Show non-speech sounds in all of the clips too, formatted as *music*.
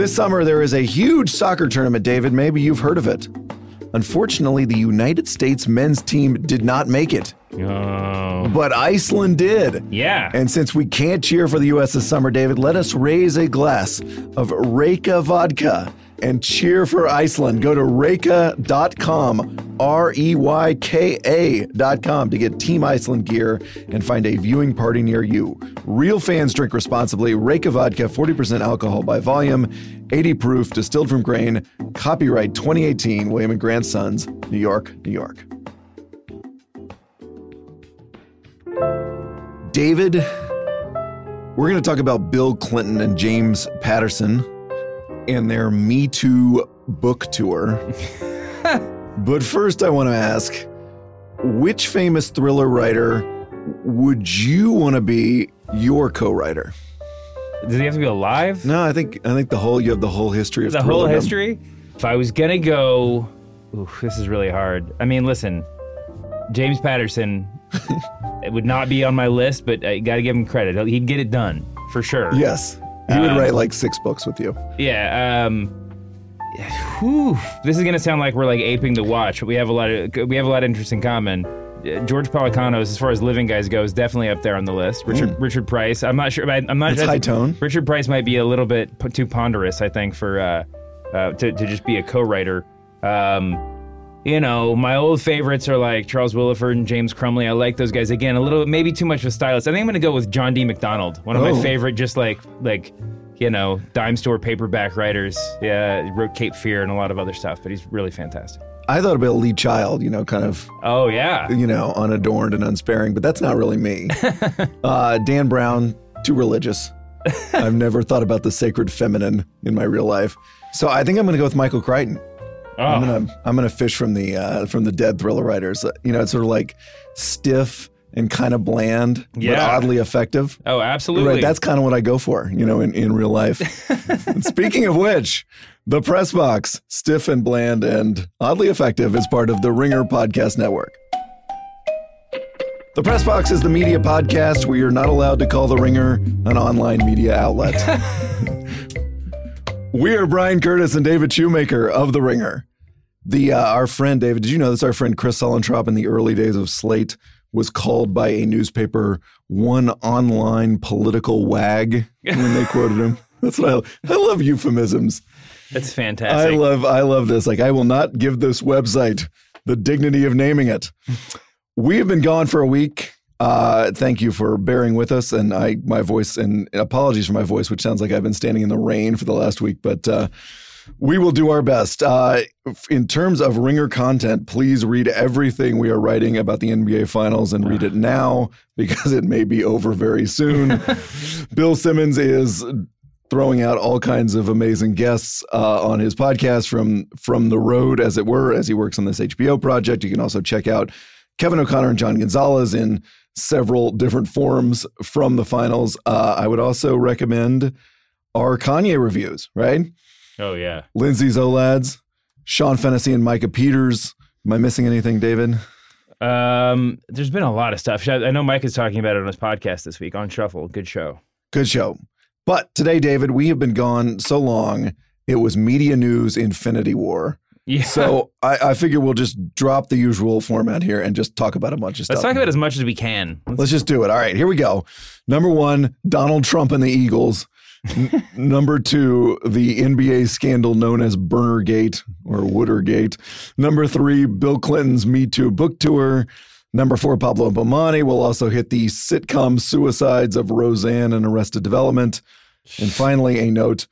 This summer, there is a huge soccer tournament, David. Maybe you've heard of it. Unfortunately, the United States men's team did not make it, Oh. but Iceland did. Yeah. And since we can't cheer for the U.S. this summer, David, let us raise a glass of Reyka vodka and cheer for Iceland. Go to Reyka.com, R E Y K A.com to get Team Iceland gear and find a viewing party near you. Real fans drink responsibly. Reyka vodka, 40% alcohol by volume, 80 proof, distilled from grain. Copyright 2018, William and Grant Sons, New York, New York. David, we're going to talk about Bill Clinton and James Patterson and their Me Too book tour. *laughs* but first, I want to ask which famous thriller writer would you want to be your co writer? Does he have to be alive? No, I think I think the whole you have the whole history of The whole history? If I was gonna go, oof, this is really hard. I mean, listen, James Patterson, it *laughs* would not be on my list, but I got to give him credit. He'd get it done for sure. Yes, he would Um, write like six books with you. Yeah. Um, whew, this is gonna sound like we're like aping the watch, but we have a lot of we have a lot of interests in common. Uh, George Pelecanos, as far as living guys go, is definitely up there on the list. Richard Richard Price. I'm not sure. but I'm not. It's high tone. Richard Price might be a little bit p- too ponderous, I think, for uh, uh, to to just be a co-writer. Um, you know, my old favorites are like Charles Willeford and James Crumley. I like those guys. Again, a little maybe too much of a stylist. I think I'm going to go with John D. MacDonald, one of Oh. my favorite, just like like you know, dime store paperback writers. Yeah, he wrote Cape Fear and a lot of other stuff, but he's really fantastic. I thought about Lee Child, you know, kind of Oh yeah, you know, unadorned and unsparing, but that's not really me. *laughs* uh, Dan Brown, too religious. I've never thought about the sacred feminine in my real life. So I think I'm going to go with Michael Crichton. I'm oh, gonna I'm gonna fish from the uh, from the dead thriller writers. Uh, You know, it's sort of like stiff and kind of bland, but oddly effective. oh absolutely. Right, that's kind of what I go for, you know, in, in real life. *laughs* Speaking of which, the press box, stiff and bland and oddly effective, is part of the Ringer Podcast Network. The Press Box is the media podcast where you're not allowed to call the Ringer an online media outlet. *laughs* we are Bryan Curtis and David Shoemaker of the Ringer. The uh, our friend David, did you know this? Our friend Chris Suellentrop in the early days of Slate was called by a newspaper one online political wag when they *laughs* quoted him. That's what I I love euphemisms. that's fantastic. I love I love this. Like I will not give this website the dignity of naming it. We have been gone for a week. Uh, thank you for bearing with us, and I my voice and apologies for my voice, which sounds like I've been standing in the rain for the last week, but uh, we will do our best. Uh, in terms of Ringer content, please read everything we are writing about the NBA Finals and read it now because it may be over very soon. *laughs* Bill Simmons is throwing out all kinds of amazing guests uh, on his podcast from from the road, as it were, as he works on this HBO project. You can also check out Kevin O'Connor and John Gonzalez in several different forms from the finals. Uh, I would also recommend our Kanye reviews, right? Oh yeah. Lindsay Zoladz, Sean Fennessy, and Micah Peters. Am I missing anything, David? Um, there's been a lot of stuff. I know Mike is talking about it on his podcast this week on Shuffle. Good show. Good show. But today, David, we have been gone so long. It was media news infinity war. Yeah. So *laughs* I, I figure we'll just drop the usual format here and just talk about a bunch of stuff. let's talk about as much as we can. Let's- Let's just do it. All right, here we go. Number one, Donald Trump and the Eagles. N- number two, the NBA scandal known as Burnergate or Woodergate. Number three, Bill Clinton's Me Too book tour. Number four, Pablo Bomani will also hit the sitcom suicides of Roseanne and Arrested Development. And finally, a note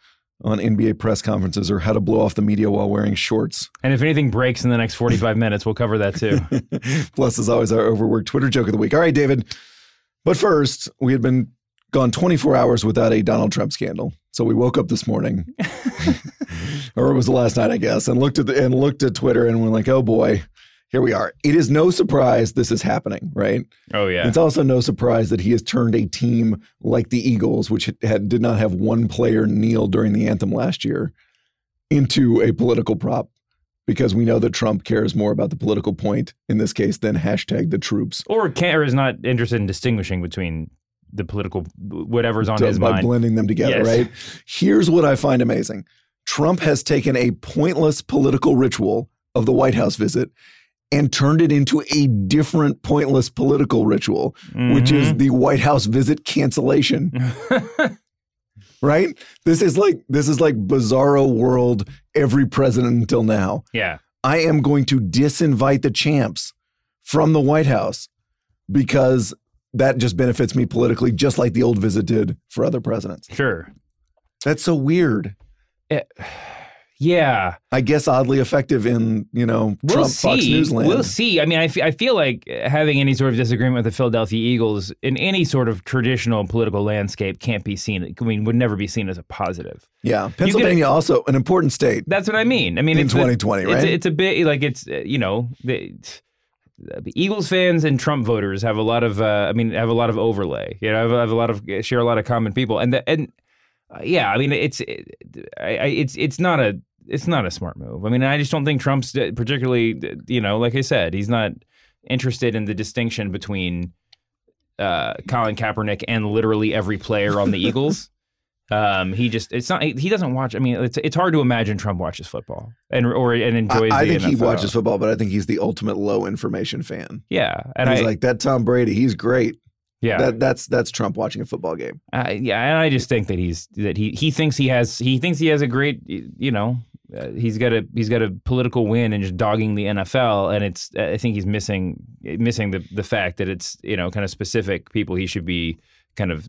on NBA press conferences or how to blow off the media while wearing shorts. And if anything breaks in the next 45 minutes, we'll cover that too. *laughs* Plus, as always, our overworked Twitter joke of the week. All right, David. But first, we had been gone 24 hours without a Donald Trump scandal. So we woke up this morning, *laughs* or it was the last night, I guess, and looked at the, and looked at Twitter, and we're like, oh boy, here we are. It is no surprise this is happening, right? Oh yeah. It's also no surprise that he has turned a team like the Eagles, which had did not have one player kneel during the anthem last year, into a political prop. Because we know that Trump cares more about the political point in this case than hashtag the troops. Or can or is not interested in distinguishing between the political whatever's on his by mind. blending them together, Yes. right? Here's what I find amazing Trump has taken a pointless political ritual of the White House visit and turned it into a different pointless political ritual, which is Mm-hmm. the White House visit cancellation. *laughs* right? This is like this is like bizarro world every president until now. yeah, I am going to disinvite the champs from the White House because that just benefits me politically, just like the old visit did for other presidents. sure. That's so weird. Eh, yeah, I guess oddly effective in you know we'll Trump see. Fox News land. We'll see. I mean, I, f- I feel like having any sort of disagreement with the Philadelphia Eagles in any sort of traditional political landscape can't be seen. I mean, would never be seen as a positive. yeah, Pennsylvania also an important state. That's what I mean. I mean, In it's 2020, it's, right? It's a bit like it's you know the, the Eagles fans and Trump voters have a lot of uh, I mean have a lot of overlay. You know, have, have a lot of share a lot of common people, and the, and uh, yeah, I mean it's it, I, I, it's it's not a it's not a smart move. I mean, I just don't think Trump's uh, particularly you know like I said, he's not interested in the distinction between uh, Colin Kaepernick and literally every player on the *laughs* Eagles. Um, he just it's not he doesn't watch. I mean, it's it's hard to imagine Trump watches football and or and I, enjoys. I the think he watches football, but I think he's the ultimate low information fan. Yeah, and he's I like that Tom Brady. He's great. yeah That that's that's Trump watching a football game. I yeah, and I just think that he's that he he thinks he has he thinks he has a great you know uh, he's got a he's got a political win and just dogging the NFL and it's I think he's missing missing the the fact that it's you know kind of specific people he should be kind of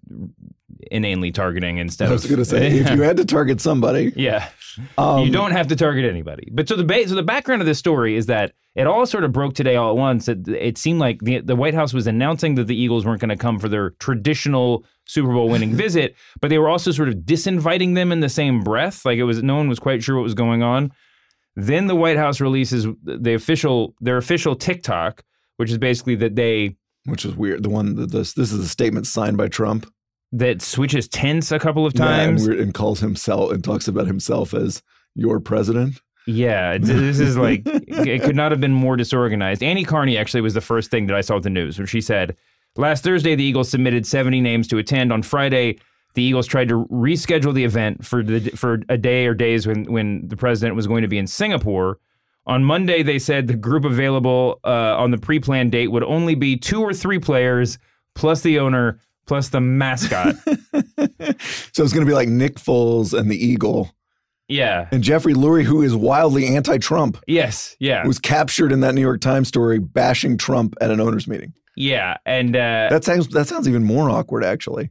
inanely targeting instead I was going to say if *laughs* you had to target somebody, yeah um, you don't have to target anybody. But so the ba- so the background of this story is that it all sort of broke today all at once. It, it seemed like the the White House was announcing that the Eagles weren't going to come for their traditional Super Bowl winning *laughs* visit, but they were also sort of disinviting them in the same breath. Like it was no one was quite sure what was going on. Then the White House releases the official their official TikTok, which is basically that they which is weird. The one that this this is a statement signed by Trump. That switches tense a couple of Yeah, and, times. and calls himself and talks about himself as your president. Yeah, *laughs* this is like it could not have been more disorganized. Annie Karni actually was the first thing that I saw at the news when she said, "Last Thursday, the Eagles submitted 70 names to attend. On Friday, the Eagles tried to reschedule the event for the for a day or days when when the president was going to be in Singapore." On Monday, they said the group available uh, on the pre-planned date would only be two or three players, plus the owner, plus the mascot. *laughs* So it's going to be like Nick Foles and the Eagle yeah. and Jeffrey Lurie, who is wildly anti-Trump, Yes. Yeah. was captured in that New York Times story bashing Trump at an owners meeting. Yeah. And uh, That sounds that sounds even more awkward. Actually,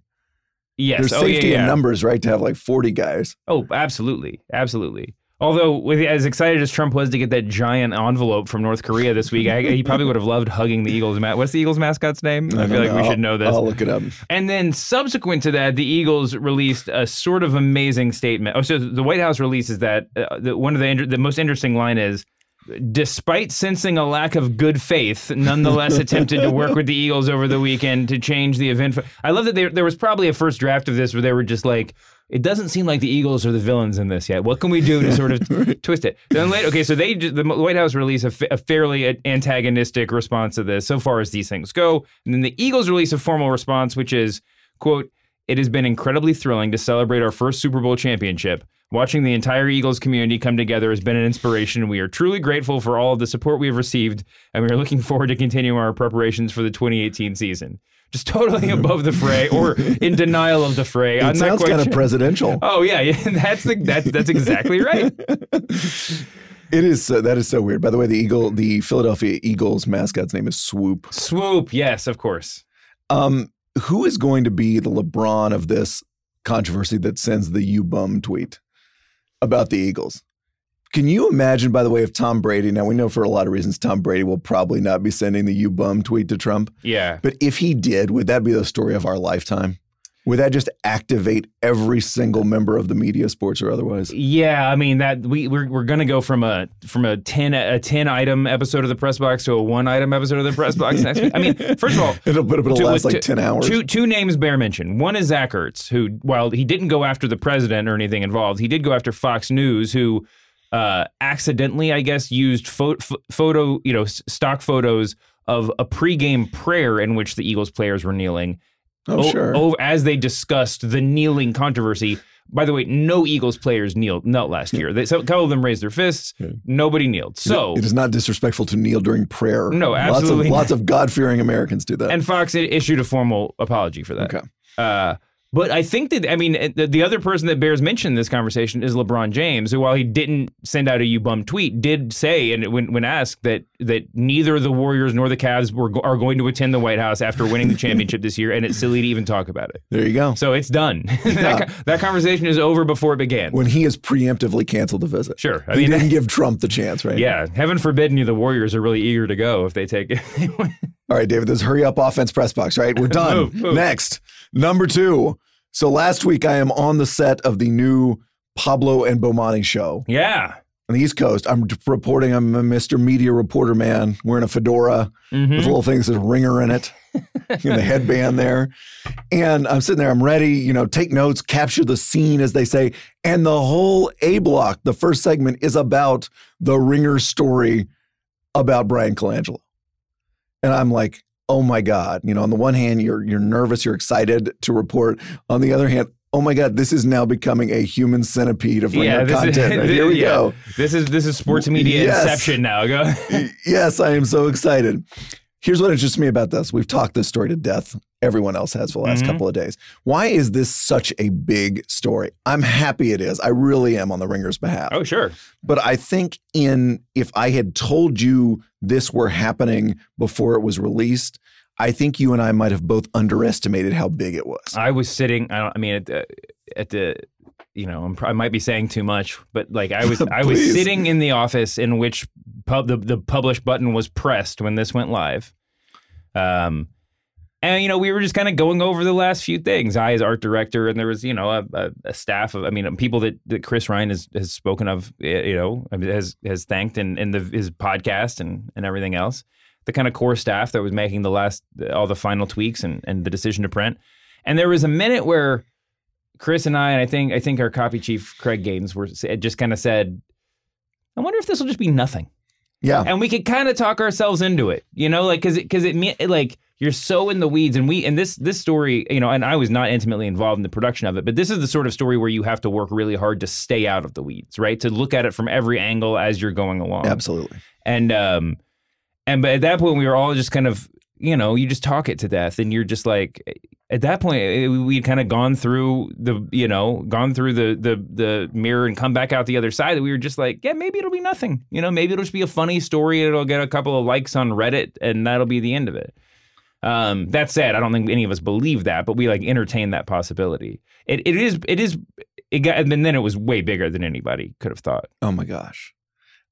yes. there's oh, yeah, safety yeah. in numbers, right? To have like 40 guys. Oh, absolutely, absolutely. Although, with as excited as Trump was to get that giant envelope from North Korea this week, I, he probably would have loved hugging the Eagles. Ma- What's the Eagles mascot's name? I, don't feel like we should know this. I'll look it up. And then subsequent to that, the Eagles released a sort of amazing statement. Oh, so the White House releases that uh, the, one of the inter- the most interesting line is. Despite sensing a lack of good faith, nonetheless *laughs* attempted to work with the Eagles over the weekend to change the event. I love that there, there was probably a first draft of this where they were just like, it doesn't seem like the Eagles are the villains in this yet. What can we do to sort of *laughs* twist it? Then later, okay, so they the White House released a, fa- a fairly antagonistic response to this, so far as these things go, and then the Eagles release a formal response, which is quote. It has been incredibly thrilling to celebrate our first Super Bowl championship. Watching the entire Eagles community come together has been an inspiration. We are truly grateful for all of the support we have received, and we are looking forward to continuing our preparations for the 2018 season. Just totally *laughs* above the fray, or in denial of the fray. It I'm sounds kind of sure. presidential. Oh yeah, yeah, *laughs* that's the that's that's exactly right. *laughs* It is uh, that is so weird. By the way, the Eagle, the Philadelphia Eagles mascot's name is Swoop. Swoop, yes, of course. Um, who is going to be the LeBron of this controversy that sends the "you bum" tweet about the Eagles? Can you imagine, by the way, if Tom Brady? Now we know for a lot of reasons Tom Brady will probably not be sending the "you bum" tweet to Trump, Yeah, but if he did, would that be the story of our lifetime? Would that just activate every single member of the media, sports or otherwise? yeah. I mean that we we're, we're gonna go from a from a ten a ten item episode of the press box to a one item episode of the press box next week. I mean, *laughs* first of all, It'll, it'll Two- last like two- ten hours. Two two names bear mention. One is Zach Ertz, who while he didn't go after the president or anything involved, he did go after Fox News, who uh, accidentally, I guess, used ph- photo you know stock photos of a pregame prayer in which the Eagles players were kneeling. Oh, o- sure. o- as they discussed the kneeling controversy. By the way, no Eagles players kneeled knelt last year. They, so a couple of them raised their fists. Nobody kneeled. So it is not disrespectful to kneel during prayer. No, Lots absolutely of, lots of God fearing Americans do that. and Fox issued a formal apology for that. Okay. Uh, but I think that I mean eh, the, the other person that bears mention in this conversation is LeBron James, who while he didn't send out a you bum tweet, did say and when when asked that that neither the Warriors nor the Cavs were are going to attend the White House after winning the *laughs* championship this year, and it's silly to even talk about it. there you go. So it's done. *laughs* that, that conversation is over before it began. when he has preemptively canceled the visit. Sure, I he mean, didn't *laughs* give Trump the chance, right? yeah, heaven forbid any of the Warriors are really eager to go if they take it. All right, David, this hurry up offense press box, right? We're done. Move, move. Next, number two. So last week I am on the set of the new Pablo and Bomani show yeah. on the East Coast. I'm reporting. I'm a Mr. Media Reporter man wearing a fedora Mhm. with a little thing that says ringer in it, *laughs* and the headband there. And I'm sitting there, I'm ready, you know, take notes, capture the scene, as they say. And the whole A block, the first segment, is about the ringer story about Bryan Colangelo. And I'm like, oh my God. You know, on the one hand, you're you're nervous, you're excited to report. On the other hand, oh my God, this is now becoming a human centipede of is- content. Right, Here we *laughs* yeah. go. This is this is sports media Yes. inception now. *laughs* Go. yes, I am so excited. Here's what interests me about this. We've talked this story to death. Everyone else has for the last Mhm. couple of days. Why is this such a big story? I'm happy it is. I really am on the Ringer's behalf. oh sure. But I think in if I had told you this were happening before it was released, I think you and I might have both underestimated how big it was. I was sitting. I don't. I mean, at the, at the you know, I'm, I might be saying too much, but like I was, *laughs* I was sitting in the office in which pub, the the publish button was pressed when this went live. Um, and you know, we were just kind of going over the last few things. I, as art director, and there was you know a, a, a staff of, I mean, people that, that Chris Ryan has, has spoken of, you know, has has thanked in, in the his podcast and and everything else. The kind of core staff that was making the last all the final tweaks and and the decision to print. And there was a minute where Chris and I, and I think I think our copy chief Craig Gaines were just kind of said, "I wonder if this will just be nothing." yeah. and we could kind of talk ourselves into it, you know, like because it because it, me- it like you're so in the weeds, and we and this this story, you know, and I was not intimately involved in the production of it, but this is the sort of story where you have to work really hard to stay out of the weeds, right? To look at it from every angle as you're going along, Absolutely. and um, and but at that point we were all just kind of you know you just talk it to death, and you're just like at that point eh, we had kind of gone through the you know gone through the the the mirror and come back out the other side that we were just like yeah maybe it'll be nothing you know maybe it'll just be a funny story it'll get a couple of likes on reddit and that'll be the end of it um that said i don't think any of us believe that but we like entertain that possibility it, it is it is it got and then it was way bigger than anybody could have thought Oh my gosh.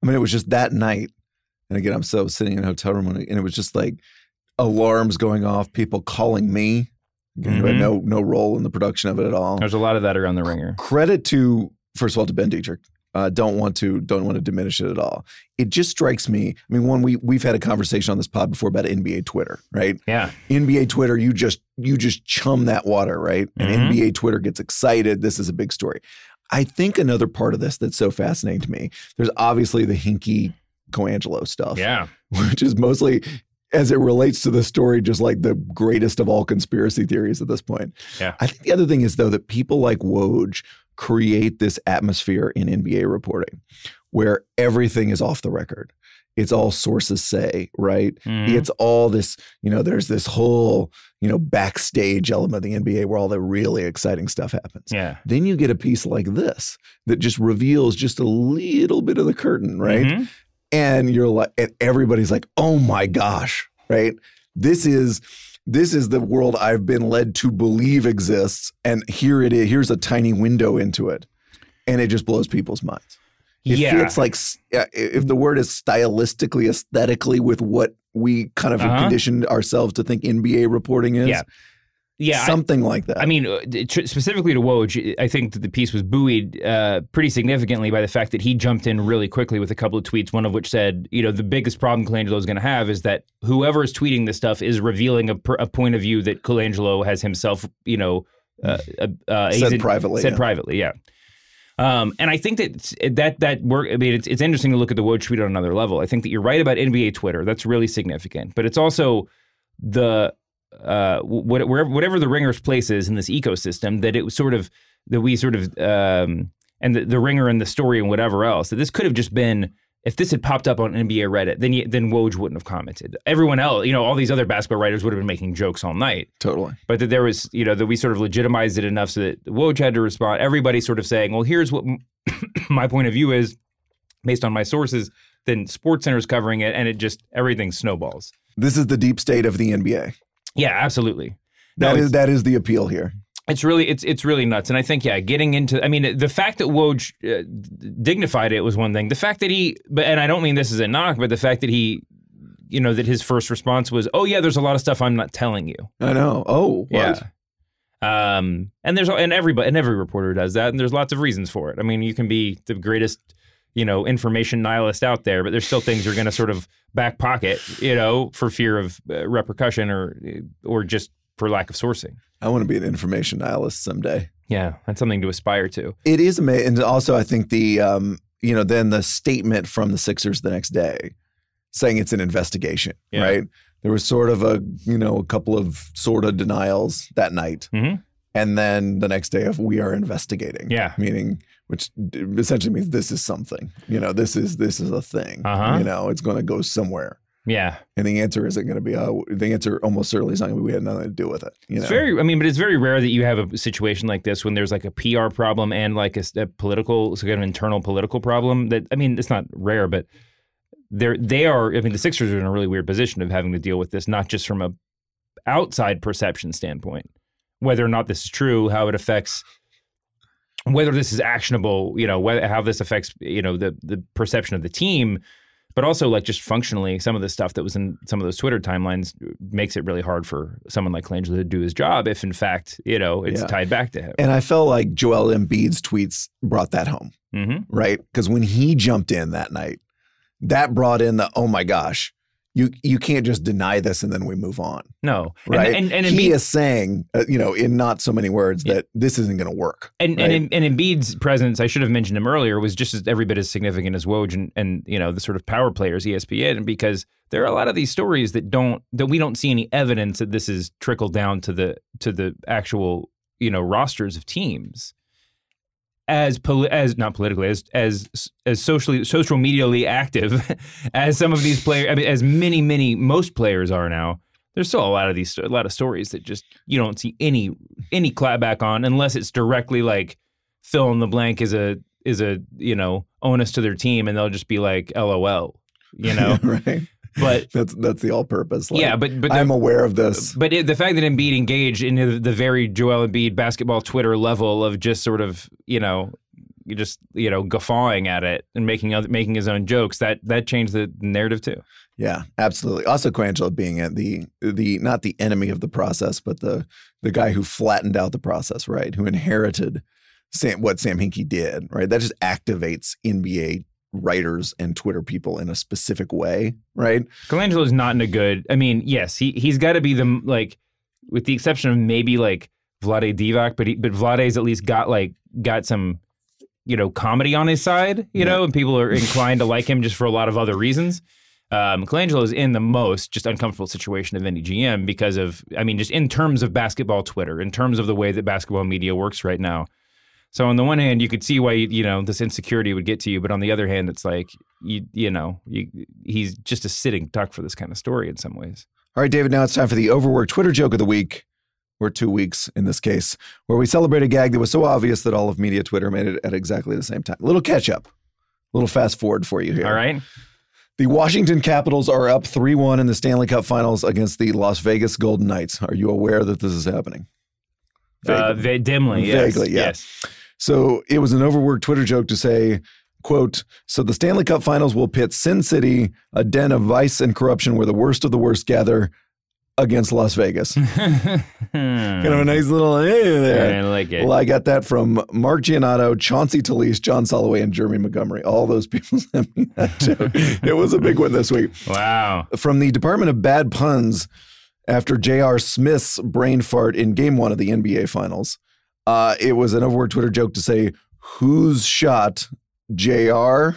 I mean, it was just that night. And again, I'm so sitting in a hotel room and it was just like alarms going off, people calling me. Again, who had Mhm. no no role in the production of it at all. there's a lot of that around the ringer Credit to first of all to Ben Detrick. Uh, don't want to don't want to diminish it at all. It just strikes me. I mean, one we we've had a conversation on this pod before about NBA Twitter, right? yeah NBA Twitter, you just you just chum that water, right? And Mhm. NBA Twitter gets excited. This is a big story. I think another part of this that's so fascinating to me. There's obviously the hinky Colangelo stuff, yeah *laughs* which is mostly as it relates to the story, just like the greatest of all conspiracy theories at this point. Yeah. I think the other thing is though that people like Woj create this atmosphere in NBA reporting where everything is off the record. It's all sources say, right? Mhm. It's all this, you know, there's this whole, you know, backstage element of the NBA where all the really exciting stuff happens. yeah Then you get a piece like this that just reveals just a little bit of the curtain, right? Mhm. And you're like, and everybody's like, oh my gosh, right? This is this is the world I've been led to believe exists. And here it is. Here's a tiny window into it. And it just blows people's minds. It yeah fits like if the word is stylistically, aesthetically with what we kind of Uh-huh. conditioned ourselves to think NBA reporting is. Yeah. Yeah I- something like that. I mean, uh, specifically to Woj, I think that the piece was buoyed uh, pretty significantly by the fact that he jumped in really quickly with a couple of tweets, one of which said, you know, the biggest problem Colangelo is going to have is that whoever is tweeting this stuff is revealing a, pr- a point of view that Colangelo has himself, you know, uh, uh, uh, Said he's- privately, Said yeah. privately, yeah. Um, and I think that that that work. I mean, it's it's interesting to look at the Woj tweet on another level. I think that you're right about NBA Twitter. That's really significant, but it's also the uh, what, wherever, whatever the ringer's place is in this ecosystem, that it was sort of that we sort of um, and the, the ringer and the story and whatever else that this could have just been if this had popped up on NBA Reddit, then then Woj wouldn't have commented. Everyone else, you know, all these other basketball writers would have been making jokes all night. Totally. But that there was, you know, that we sort of legitimized it enough so that Woj had to respond. Everybody sort of saying, "Well, here's what *coughs* my point of view is based on my sources." Then Sports Center's covering it, and it just everything snowballs. This is the deep state of the NBA. Yeah, absolutely. No, that is that is the appeal here. It's really it's it's really nuts, and I think yeah, getting into I mean the fact that Woj uh, dignified it was one thing. The fact that he, but and I don't mean this as a knock, but the fact that he, you know, that his first response was, "Oh yeah, there's a lot of stuff I'm not telling you." I know. Oh, what? yeah. Um, and there's and everybody and every reporter does that, and there's lots of reasons for it. I mean, you can be the greatest, you know, information nihilist out there, but there's still things you're going to sort of back pocket, you know, for fear of uh, repercussion or or just for lack of sourcing. I want to be an information nihilist someday. Yeah, that's something to aspire to. It is amazing, and also I think the um, you know then the statement from the Sixers the next day saying it's an investigation, yeah. right? There was sort of a you know a couple of sort of denials that night, mm-hmm. And then the next day of we are investigating. Yeah, meaning which essentially means this is something. You know, this is this is a thing. Uh-huh. You know, it's going to go somewhere. Yeah. And the answer isn't going to be, uh, the answer almost certainly is not going to be, we had nothing to do with it. You know? It's very, I mean, but it's very rare that you have a situation like this when there's like a PR problem and like a, a political, so kind of internal political problem that, I mean, it's not rare, but they're, they are, I mean, the Sixers are in a really weird position of having to deal with this, not just from a outside perception standpoint, whether or not this is true, how it affects whether this is actionable, you know, whether, how this affects, you know, the the perception of the team, but also like just functionally, some of the stuff that was in some of those Twitter timelines makes it really hard for someone like Colangelo to do his job if, in fact, you know, it's yeah. tied back to him. And I felt like Joel Embiid's tweets brought that home, mm-hmm. right? Because when he jumped in that night, that brought in the oh my gosh, you you can't just deny this and then we move on. No, right? And, and, and he Embiid, is saying, uh, you know, in not so many words, that this isn't going to work. And, right? and and Embiid's presence, I should have mentioned him earlier, was just as every bit as significant as Woj and, and you know the sort of power players ESPN, because there are a lot of these stories that don't that we don't see any evidence that this is trickled down to the to the actual you know rosters of teams as poli- as not politically as as as socially social medially active *laughs* as some of these players I mean as many many most players are now there's still a lot of these a lot of stories that just you don't see any any clapback on unless it's directly like fill in the blank is a is a you know onus to their team and they'll just be like lol you *laughs* know? Right but *laughs* that's that's the all-purpose. Like, yeah, but but I'm aware of this. But it, the fact that Embiid engaged in the, the very Joel Embiid basketball Twitter level of just sort of you know just you know guffawing at it and making other, making his own jokes that that changed the narrative too. Yeah, absolutely. Also, Colangelo being the the not the enemy of the process, but the the guy who flattened out the process, right? Who inherited Sam, what Sam Hinkie did, right? That just activates NBA writers and Twitter people in a specific way, right? Colangelo is not in a good. I mean, yes, he he's got to be the like, with the exception of maybe like Vlade Divac, but he, but Vlade's at least got like got some, you know, comedy on his side, you yeah. know, and people are inclined to like him just for a lot of other reasons. Um, Colangelo is in the most just uncomfortable situation of any GM because of, I mean, just in terms of basketball Twitter, in terms of the way that basketball media works right now. So on the one hand, you could see why you know this insecurity would get to you, but on the other hand, it's like you you know you, he's just a sitting duck for this kind of story in some ways. All right, David. Now it's time for the overworked Twitter joke of the week, or two weeks in this case, where we celebrate a gag that was so obvious that all of media Twitter made it at exactly the same time. A little catch up, a little fast forward for you here. All right. The Washington Capitals are up 3 1 in the Stanley Cup finals against the Las Vegas Golden Knights. Are you aware that this is happening? Vaguely. Uh, dimly, yes. Vaguely, yeah. yes. So it was an overworked Twitter joke to say, quote, so the Stanley Cup finals will pit Sin City, a den of vice and corruption where the worst of the worst gather against Las Vegas. *laughs* kind of a nice little hey there. I like it. Well, I got that from Mark Giannotto, Chauncey Talese, John Soloway, and Jeremy Montgomery. All those *laughs* people sent me that joke. it was a big one this week. Wow. From the Department of Bad Puns after J.R. Smith's brain fart in game one of the NBA Finals. Uh, it was an overworked Twitter joke to say, "Who's shot Jr."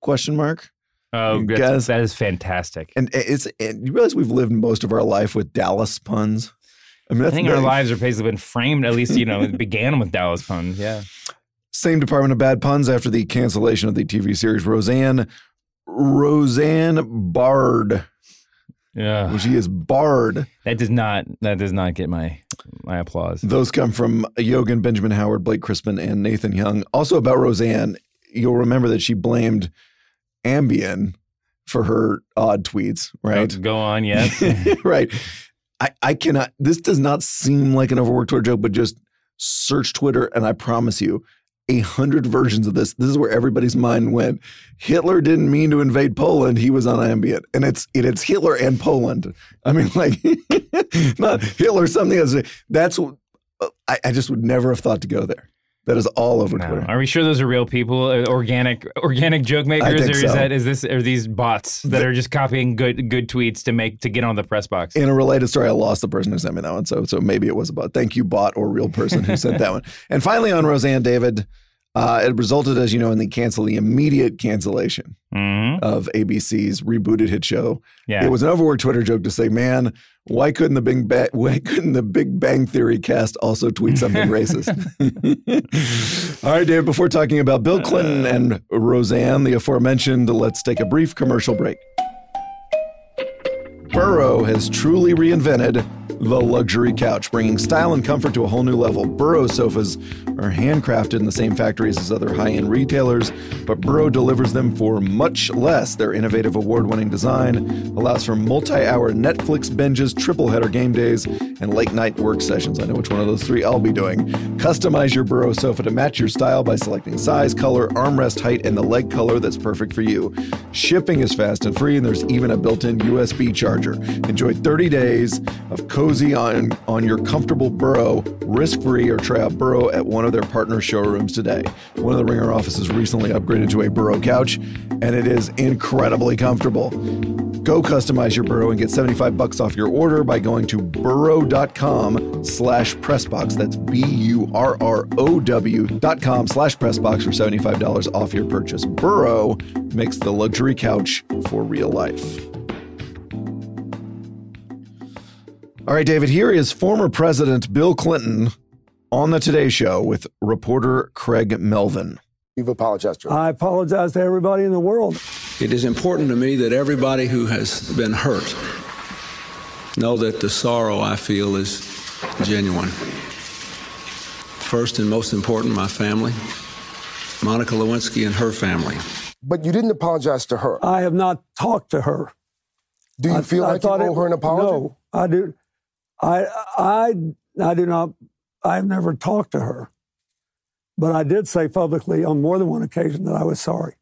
Question mark. Oh, You guys- that is fantastic. And it's and you realize we've lived most of our life with Dallas puns. I mean, I think our lives are basically been framed. At least you know it began with Dallas puns. Yeah. Same department of bad puns after the cancellation of the TV series Roseanne. Roseanne Bard. Yeah. Well, she is barred. That does not. That does not get my my applause. Those come from Yogan, Benjamin Howard, Blake Crispin, and Nathan Young. Also about Roseanne, you'll remember that she blamed Ambien for her odd tweets, right? Go, go on. Yes. *laughs* right. I, I cannot, this does not seem like an overworked Twitter joke, but just search Twitter and I promise you, a hundred versions of this. This is where everybody's mind went. Hitler didn't mean to invade Poland. He was on Ambien, And it's it, it's Hitler and Poland. I mean, *laughs* like, not Hitler, something else. That's what I, I just would never have thought to go there. That is all over No. Twitter. Are we sure those are real people? Uh, organic organic joke makers, or so. is that is this are these bots that are just copying good good tweets to make to get on the press box? In a related story, I lost the person who sent me that one. So, so maybe it was a bot. Thank you, bot or real person who sent that *laughs* one. And finally, on Roseanne David, uh, it resulted, as you know, in the cancel, the immediate cancellation hmm of ABC's rebooted hit show. Yeah. It was an overworked Twitter joke to say, "Man, why couldn't the Big ba- why couldn't the Big Bang Theory cast also tweet something *laughs* racist?" *laughs* All right, Dave. Before talking about Bill Clinton and Roseanne, the aforementioned, let's take a brief commercial break. Burrow has truly reinvented the luxury couch, bringing style and comfort to a whole new level. Burrow sofas are handcrafted in the same factories as other high end retailers, but Burrow delivers them for much less. Their innovative award winning design allows for multi hour Netflix binges, triple header game days, and late night work sessions. I know which one of those three I'll be doing. Customize your Burrow sofa to match your style by selecting size, color, armrest height, and the leg color that's perfect for you. Shipping is fast and free, and there's even a built in USB charger. Enjoy 30 days of cozy on, on your comfortable Burrow, risk free, or try out Burrow at one of their partner showrooms today. One of the Ringer offices recently upgraded to a Burrow couch, and it is incredibly comfortable. Go customize your Burrow and get 75 bucks off your order by going to burrow.com slash pressbox. That's B-U-R-R-O-W dot com slash pressbox for $75 off your purchase. Burrow makes the luxury couch for real life. All right, David, here is former President Bill Clinton on the Today Show with reporter Craig Melvin. You've apologized to her. I apologize to everybody in the world. It is important to me that everybody who has been hurt know that the sorrow I feel is genuine. First and most important, my family, Monica Lewinsky and her family. but you didn't apologize to her. I have not talked to her. Do you I- feel I like you thought owe it- her an apology? No, I do. I I I do not. I've never talked to her, but I did say publicly on more than one occasion that I was sorry.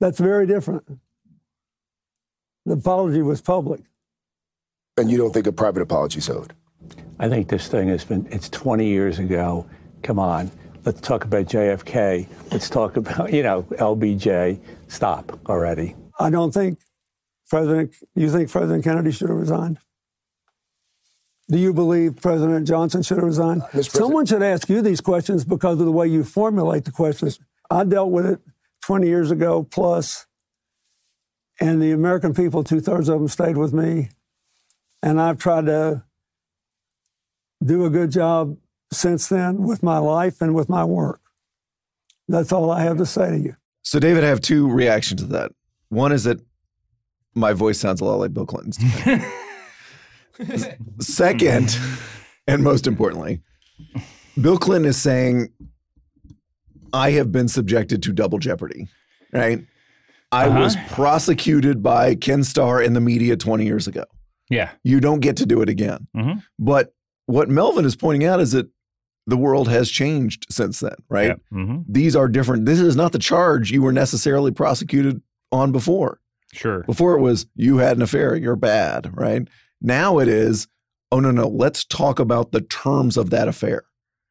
That's very different. The apology was public. And you don't think a private apology owed? I think this thing has been, it's 20 years ago. Come on. Let's talk about JFK. Let's talk about, you know, LBJ. Stop already. I don't think President. You think President Kennedy should have resigned? Do you believe President Johnson should have resigned? Uh, Someone should ask you these questions because of the way you formulate the questions. I dealt with it 20 years ago plus, and the American people, two thirds of them stayed with me, and I've tried to do a good job since then with my life and with my work. That's all I have to say to you. So, David, I have two reactions to that. One is that my voice sounds a lot like Bill Clinton's. *laughs* Second, and most importantly, Bill Clinton is saying, I have been subjected to double jeopardy, right? I Uh-huh. was prosecuted by Ken Starr in the media 20 years ago. Yeah. You don't get to do it again. Mhm. But what Melvin is pointing out is that the world has changed since then, right? Yeah. hmm these are different. This is not the charge you were necessarily prosecuted on before. Sure. Before it was you had an affair, you're bad, right? Now it is, oh no, no, let's talk about the terms of that affair.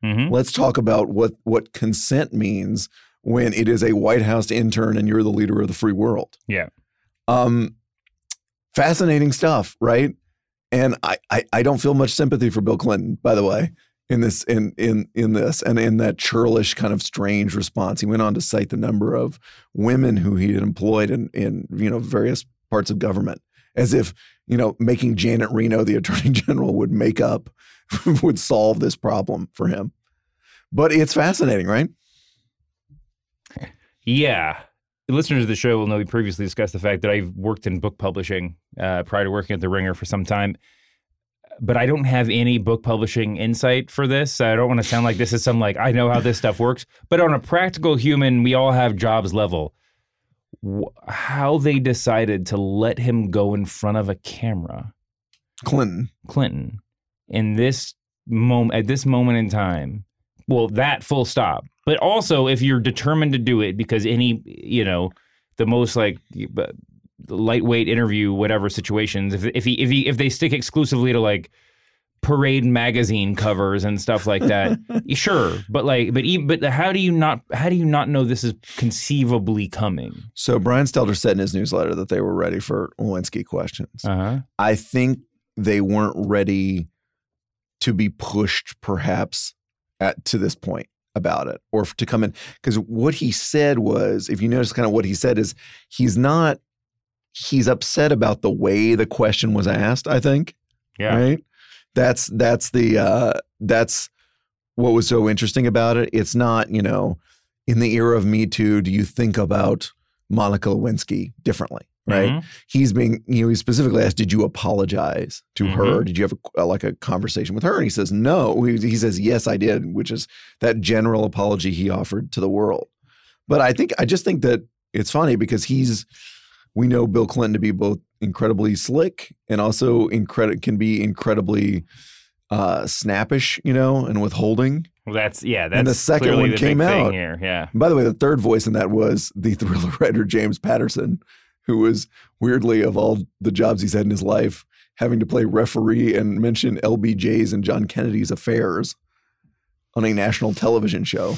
hmm Let's talk about what what consent means when it is a White House intern and you're the leader of the free world. Yeah. Um fascinating stuff, right? And I, I I don't feel much sympathy for Bill Clinton, by the way. in this in in in this and in that churlish kind of strange response he went on to cite the number of women who he had employed in in you know various parts of government as if you know making Janet Reno the attorney *laughs* general would make up *laughs* would solve this problem for him but it's fascinating right Yeah. Listeners of the show will know we previously discussed the fact that I've worked in book publishing uh, prior to working at The Ringer for some time. But I don't have any book publishing insight for this. I don't want to sound like this is some like I know how this stuff works. But on a practical human, we all have jobs level. Wh- How they decided to let him go in front of a camera, Clinton Clinton, in this moment at this moment in time. Well, that full stop. But also, if you're determined to do it, because any you know the most like lightweight interview, whatever situations, if if he if he if they stick exclusively to like parade magazine covers and stuff like that, *laughs* sure. But like, but even, but how do you not how do you not know this is conceivably coming? so Brian Stelter said in his newsletter that they were ready for Lewinsky questions Uh huh. I think they weren't ready to be pushed perhaps at to this point about it or to come in because what he said was if you notice kind of what he said is he's not he's upset about the way the question was asked i think Yeah. right that's that's the uh that's what was so interesting about it. It's not you know in the era of me too do you think about monica lewinsky differently right? Mhm. he's being you know he specifically asked did you apologize to Mm-hmm. her did you have a, like a conversation with her? And he says no. He, he says yes i did which is that general apology he offered to the world. But i think i just think that it's funny because he's we know bill clinton to be both incredibly slick and also incredi- can be incredibly uh snappish you know and withholding Well, that's yeah. That's And the second one the came out. here. Yeah. and by the way, the third voice in that was the *laughs* thriller writer James Patterson, who was weirdly of all the jobs he's had in his life, having to play referee and mention LBJ's and John Kennedy's affairs on a national television show.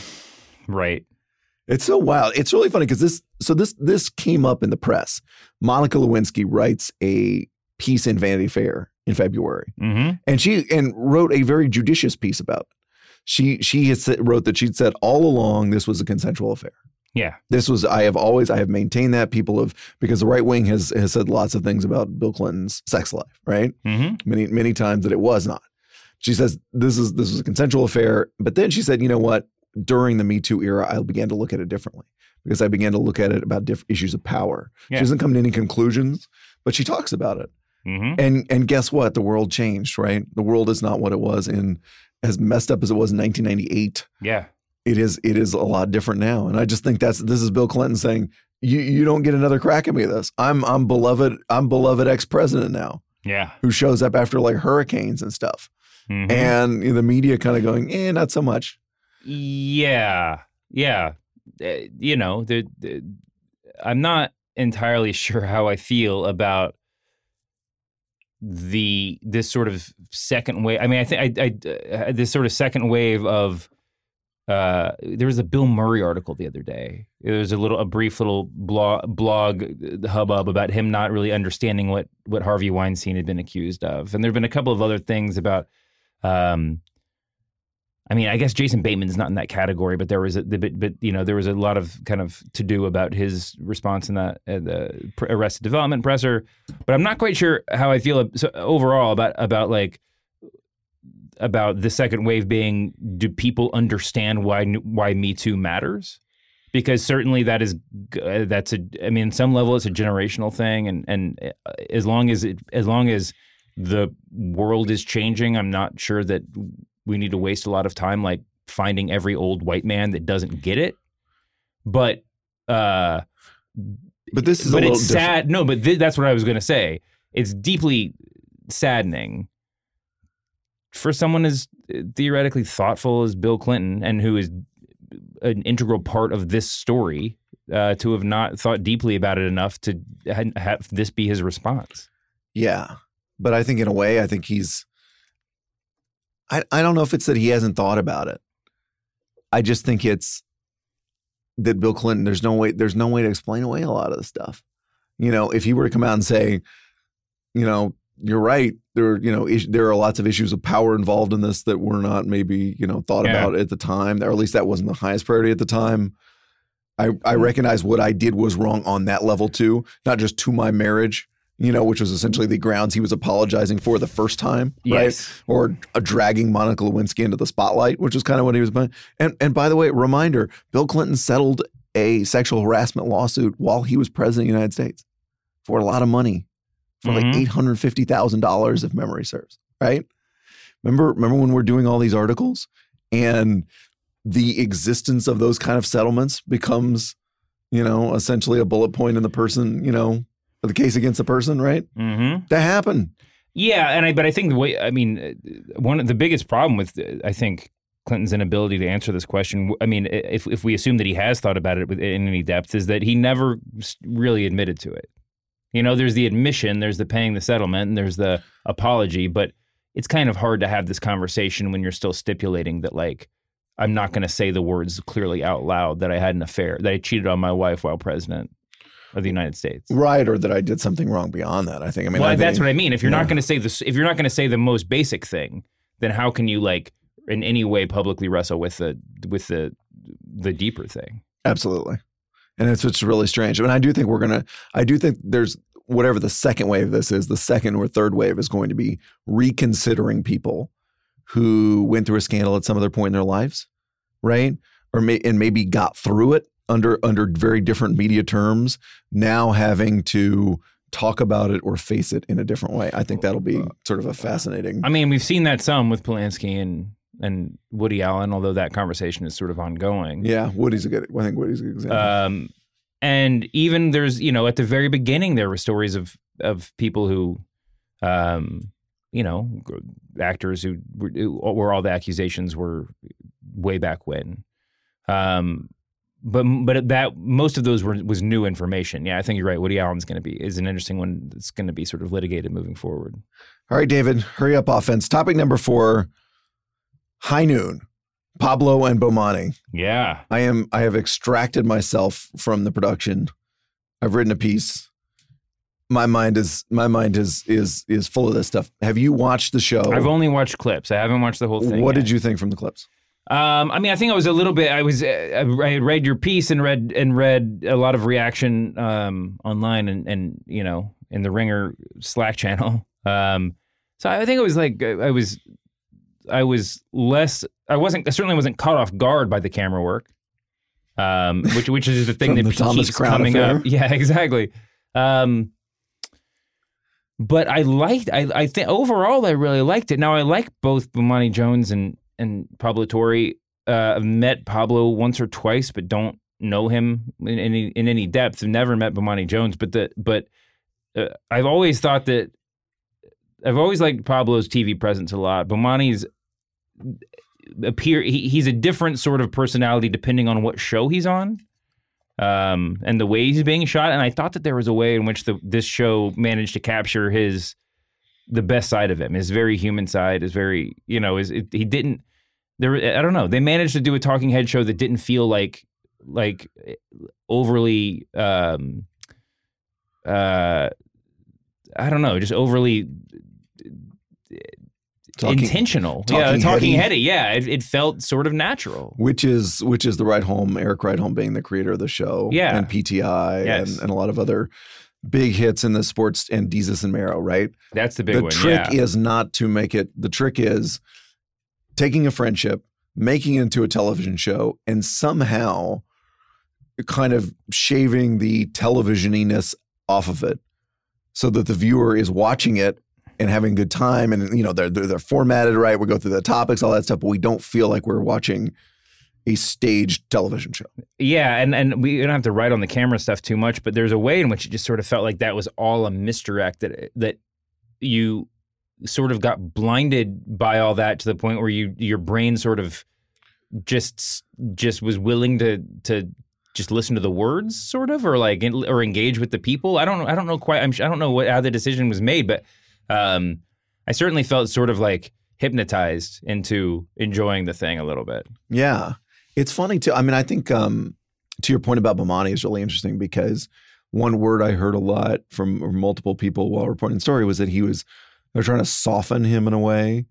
Right. It's so wild. It's really funny because this so this this came up in the press. Monica Lewinsky writes a piece in Vanity Fair in February Mm-hmm. and she and wrote a very judicious piece about it. She she said, wrote that she'd said all along this was a consensual affair. Yeah. This was I have always I have maintained that people have because the right wing has has said lots of things about Bill Clinton's sex life, right? Mm-hmm. Many many times that it was not. She says this is this was a consensual affair, but then she said, you know what? During the Me Too era, I began to look at it differently because I began to look at it about different issues of power. Yeah. She doesn't come to any conclusions, but she talks about it. Mm-hmm. And and guess what? The world changed, right? The world is not what it was in as messed up as it was in 1998. Yeah. It is it is a lot different now. And I just think that's this is Bill Clinton saying, you you don't get another crack at me this. I'm I'm beloved I'm beloved ex-president now Yeah. who shows up after like hurricanes and stuff. Mhm. And the media kind of going, "Eh, not so much." Yeah, yeah. Uh, you know, I'm not entirely *laughs* sure how I feel about the this sort of second wave. I mean, I think I, I uh, this sort of second wave of. Uh, there was a Bill Murray article the other day. There was a little, a brief little blog, blog hubbub about him not really understanding what what Harvey Weinstein had been accused of, and there have been a couple of other things about. Um, I mean, I guess Jason Bateman's not in that category, but there was a but, but you know there was a lot of kind of to do about his response in that uh, the Arrested Development presser. But I'm not quite sure how I feel so overall about about like about the second wave being do people understand why why Me Too matters? Because certainly that is uh, that's a I mean, some level it's a generational thing, and and uh, as long as it as long as the world is changing, I'm not sure that we need to waste a lot of time like finding every old white man that doesn't get it. But uh But this is but a little it's different. sad. No, but th- that's what I was going to say. It's deeply saddening for someone as theoretically thoughtful as Bill Clinton and who is an integral part of this story uh, to have not thought deeply about it enough to ha- have this be his response. Yeah. But I think in a way, I think he's I, I don't know if it's that he hasn't thought about it. I just think it's that Bill Clinton, there's no way, there's no way to explain away a lot of the stuff. You know, if he were to come out and say, you know, you're right. There, you know, is, there are lots of issues of power involved in this that were not maybe you know thought Yeah. about at the time, or at least that wasn't the highest priority at the time. I I recognize what I did was wrong on that level too, not just to my marriage, you know, which was essentially the grounds he was apologizing for the first time, Yes. right? Or uh, dragging Monica Lewinsky into the spotlight, which is kind of what he was. about. And and by the way, reminder: Bill Clinton settled a sexual harassment lawsuit while he was president of the United States for a lot of money, for like Mhm. eight hundred fifty thousand dollars, if memory serves. Right? Remember, remember when we're doing all these articles and the existence of those kind of settlements becomes, you know, essentially a bullet point in the person, you know, the case against the person, right? Mm-hmm. That happened. Yeah, and I but I think the way I mean uh, one of the biggest problem with uh, I think Clinton's inability to answer this question. I mean, if if we assume that he has thought about it with- in any depth, is that he never really admitted to it. You know, there's the admission, there's the paying the settlement, and there's the apology, but it's kind of hard to have this conversation when you're still stipulating that like I'm not going to say the words clearly out loud that I had an affair, that I cheated on my wife while president of the United States. Right. Or that I did something wrong beyond that. I think. I mean, well, I that's think- what I mean. If you're yeah. not going to say this, if you're not going to say the most basic thing, then how can you like in any way publicly wrestle with the with the the deeper thing? Absolutely. And it's it's really strange. I mean, I do think we're gonna. I do think there's whatever the second wave of this is. The second or third wave is going to be reconsidering people who went through a scandal at some other point in their lives, right? Or may, and maybe got through it under under very different media terms. Now having to talk about it or face it in a different way. I think that'll be sort of a fascinating. I mean, we've seen that some with Polanski and and Woody Allen, although that conversation is sort of ongoing. yeah, Woody's a good. I think Woody's a good example. Um, and even there's you know at the very beginning there were stories of of people who, um, you know, actors who were, who- where all the accusations were way back when. Um, but but that most of those were was new information. Yeah, I think you're right. Woody Allen's going to be is an interesting one that's going to be sort of litigated moving forward. All right, David, hurry up offense. Topic number four High Noon, Pablo and Bomani. Yeah. I am I have extracted myself from the production. I've written a piece. My mind is my mind is is is full of this stuff. Have you watched the show? I've only watched clips. I haven't watched the whole thing. what yet. did you think from the clips? Um, I mean, I think I was a little bit. I was. Uh, I had read your piece and read and read a lot of reaction um, online and and you know in the Ringer Slack channel. *laughs* Um, so I think it was like I was. I was less. I wasn't. I certainly wasn't caught off guard by the camera work. Um, which which is the thing that the keeps coming affair? up. *laughs* Yeah, exactly. Um, but I liked. I I think overall I really liked it. Now I like both Bomani Jones and and Pablo Torre. Uh, I've met Pablo once or twice, but don't know him in any in any depth. I've never met Bomani Jones, but the but uh, I've always thought that I've always liked Pablo's TV presence a lot. Bomani's appear he, he's a different sort of personality depending on what show he's on um, and the way he's being shot. And I thought that there was a way in which the this show managed to capture his the best side of him, his very human side, his very you know, is he didn't there. I don't know. They managed to do a talking head show that didn't feel like like overly um uh I don't know, just overly Talking- intentional. talking yeah, talking heady. heady. Yeah, it, it felt sort of natural. Which is which is the Rydholm, Eric Rydholm being the creator of the show, Yeah. and PTI, Yes. and, and a lot of other big hits in the sports and Jesus and Marrow, right? That's the big one. the one. trick yeah. is not to make it the trick is taking a friendship making it into a television show and somehow kind of shaving the televisioniness off of it so that the viewer is watching it and having a good time and you know they're, they're they're formatted right? We go through the topics all that stuff but we don't feel like we're watching a staged television show. Yeah, and and we don't have to write on the camera stuff too much, but there's a way in which it just sort of felt like that was all a misdirect that that you sort of got blinded by all that to the point where you your brain sort of just just was willing to to just listen to the words sort of or like or engage with the people. I don't I don't know quite I'm I don't know what how the decision was made, but um I certainly felt sort of like hypnotized into enjoying the thing a little bit. Yeah. It's funny too. I mean, I think um, to your point about Bomani is really interesting because one word I heard a lot from multiple people while reporting the story was that he was They're trying to soften him in a way.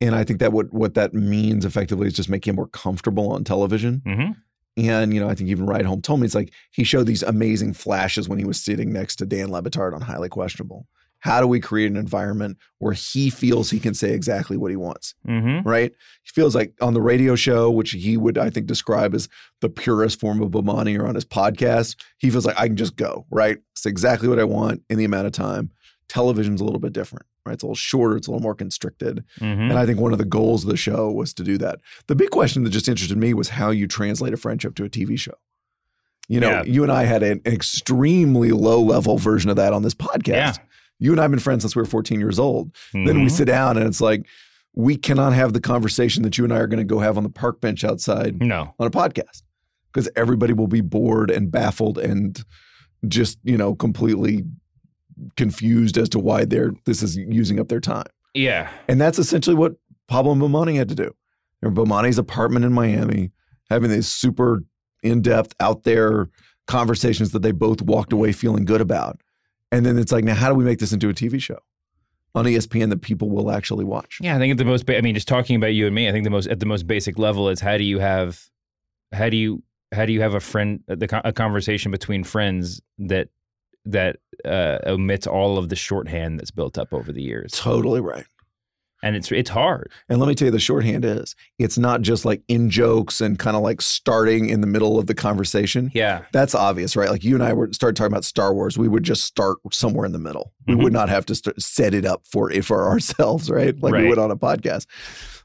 And I think that what what that means effectively is just make him more comfortable on television. Mhm. And you know, I think even Rydholm told me it's like he showed these amazing flashes when he was sitting next to Dan Le Batard on Highly Questionable. How do we create an environment where he feels he can say exactly what he wants? Mm-hmm. Right? He feels like on the radio show, which he would, I think, describe as the purest form of Bomani or on his podcast, he feels like I can just go, right? It's exactly what I want in the amount of time. Television's a little bit different, right? It's a little shorter, it's a little more constricted. Mm-hmm. And I think one of the goals of the show was to do that. The big question that just interested me was how you translate a friendship to a TV show. You know, Yeah. you and I had an extremely low level version of that on this podcast. Yeah. You and I have been friends since we were 14 years old. Then we Mhm. sit down and it's like, we cannot have the conversation that you and I are going to go have on the park bench outside No. on a podcast because everybody will be bored and baffled and just, you know, completely confused as to why they're this is using up their time. Yeah. And that's essentially what Pablo and Bomani had to do. In Bomani's apartment in Miami, having these super in-depth, out there conversations that they both walked away feeling good about. And then it's like, now how do we make this into a TV show on ESPN that people will actually watch? Yeah, I think at the most. Ba- I mean, just talking about you and me, I think the most at the most basic level is how do you have, how do you how do you have a friend the a conversation between friends that that uh, omits all of the shorthand that's built up over the years, Totally right. and it's it's hard. And let me tell you, the shorthand is it's not just like in jokes and kind of like starting in the middle of the conversation. Yeah, That's obvious, right? Like you and I were started talking about Star Wars, we would just start somewhere in the middle. We Mhm. would not have to st- set it up for it for ourselves, right? Like we would on a podcast.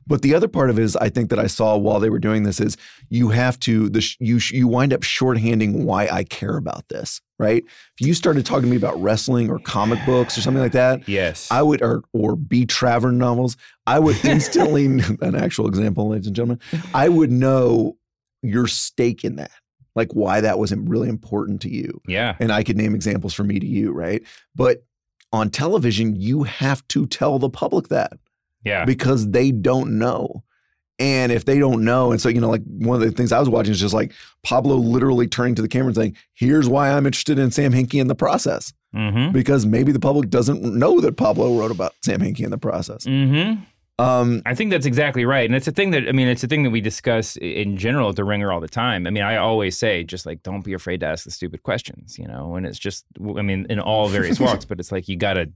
But the other part of it is, I think that I saw while they were doing this is you have to the sh- you sh- you wind up shorthanding why I care about this, right? If you started talking to me about wrestling or comic books or something like that, yes, I would, or or B. Traven novels, I would *laughs* instantly, an actual example, ladies and gentlemen, I would know your stake in that, like why that was really important to you, yeah, and I could name examples from me to you, right? But on television, you have to tell the public that yeah, because they don't know. And if they don't know, and so, you know, like one of the things I was watching is just like Pablo literally turning to the camera and saying, Here's why I'm interested in Sam Hinkie in the process mm-hmm, because maybe the public doesn't know that Pablo wrote about Sam Hinkie in the process. mm-hmm. Um, I think that's exactly right, and it's a thing that I mean, it's a thing that we discuss in general at the Ringer all the time. I mean, I always say just like don't be afraid to ask the stupid questions, you know. And it's just, I mean, in all various *laughs* walks, but it's like you gotta,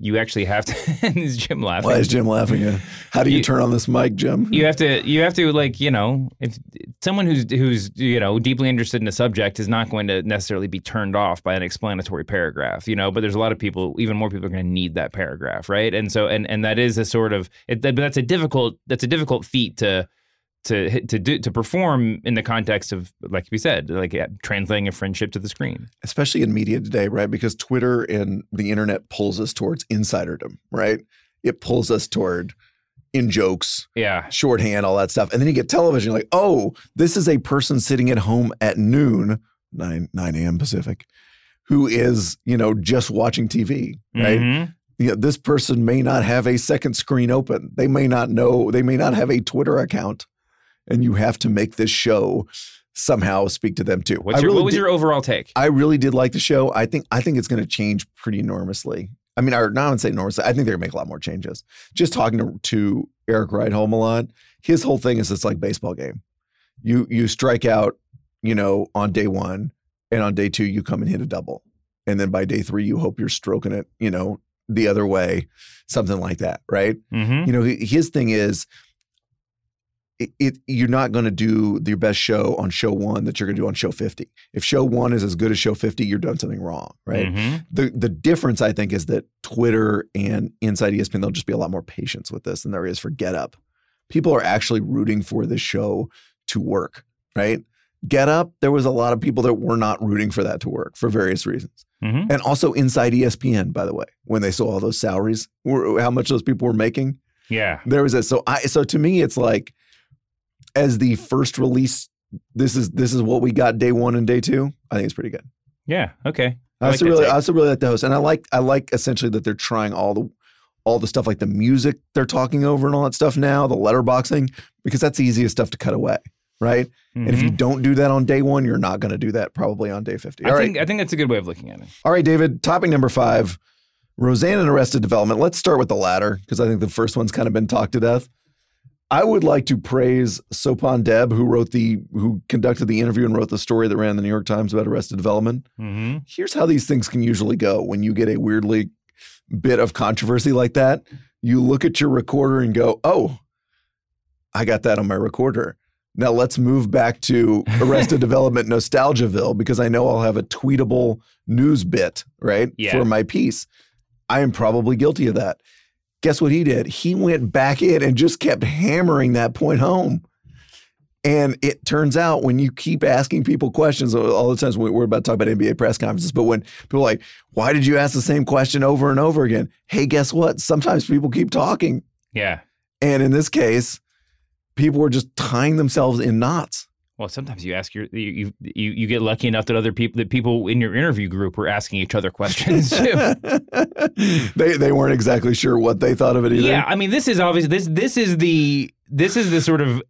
you actually have to. *laughs* and is Jim laughing? why is Jim laughing? *laughs* At? How do you, You- turn on this mic, Jim? you have to you have to like you know if someone who's who's you know deeply interested in a subject is not going to necessarily be turned off by an explanatory paragraph you know but there's a lot of people even more people are going to need that paragraph right and so and and that is a sort of it, but that's a difficult that's a difficult feat to to to do to perform in the context of like we said like yeah, translating a friendship to the screen Especially in media today, right? Because Twitter and the internet pulls us towards insiderdom, right? It pulls us toward in jokes, yeah shorthand, all that stuff. And then you get television, like, oh, this is a person sitting at home at noon, 9, 9 a.m. Pacific, who is, you know, just watching TV, right? Mhm. you know, this person may not have a second screen open. They may not know, they may not have a Twitter account. And you have to make this show somehow speak to them too. what's your, really what was did, your overall take I really did like the show. I think I think it's going to change pretty enormously. I mean, I not even say enormously. I think they're going to make a lot more changes. Just talking to, to Eric Rydholm a lot, his whole thing is it's like baseball game. You you strike out, you know, on day one, and on day two you come and hit a double, and then by day three you hope you're stroking it, you know, the other way, something like that, right? mm-hmm. You know, his thing is, it, it you're not going to do your best show on show one that you're going to do on show 50. If show one is as good as show 50, you're doing something wrong, right? Mhm. The the difference I think is that Twitter and Inside ESPN there'll just be a lot more patience with this than there is for Get Up. People are actually rooting for this show to work, right? Get Up, there was a lot of people that were not rooting for that to work for various reasons. Mhm. And also Inside ESPN, by the way, when they saw all those salaries, how much those people were making, yeah there was a so I so to me it's like as the first release, this is this is what we got day one and day two. I think it's pretty good. yeah okay I I like also really, take. I also really like the host, and I like, I like essentially that they're trying all the, all the stuff like the music they're talking over and all that stuff now, the letterboxing, because that's the easiest stuff to cut away, right? And if you Mhm. don't do that on day one, you're not going to do that probably on day fifty. I All right, think I think that's a good way of looking at it. all right, David. Topic number five: Roseanne and Arrested Development. Let's start with the latter because I think the first one's kind of been talked to death. I would like to praise Sopan Deb, who wrote the, who conducted the interview and wrote the story that ran in the New York Times about Arrested Development. Mm-hmm. Here's how these things can usually go when you get a weirdly bit of controversy like that. You look at your recorder and go, "Oh, I got that on my recorder." Now let's move back to *laughs* Arrested Development Nostalgiaville because I know I'll have a tweetable news bit, right? Yeah. For my piece. I am probably guilty of that. Guess what he did? He went back in and just kept hammering that point home. And it turns out when you keep asking people questions, all the times we- we're about to talk about NBA press conferences, but when people are like, why did you ask the same question over and over again? Hey, guess what? Sometimes people keep talking. Yeah. And in this case, people were just tying themselves in knots. Well, sometimes you ask your you you you get lucky enough that other people that people in your interview group were asking each other questions too. *laughs* they they weren't exactly sure what they thought of it either. Yeah, I mean, this is obviously This this is the this is the sort of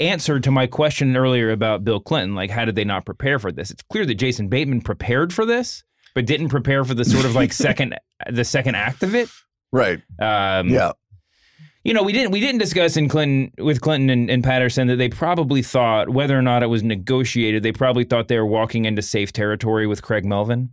answer to my question earlier about Bill Clinton. Like, how did they not prepare for this? It's clear that Jason Bateman prepared for this, but didn't prepare for the sort of like *laughs* second the second act of it. Right. Um, Yeah. You know, we didn't we didn't discuss in Clinton with Clinton and, and Patterson that they probably thought whether or not it was negotiated, they probably thought they were walking into safe territory with Craig Melvin.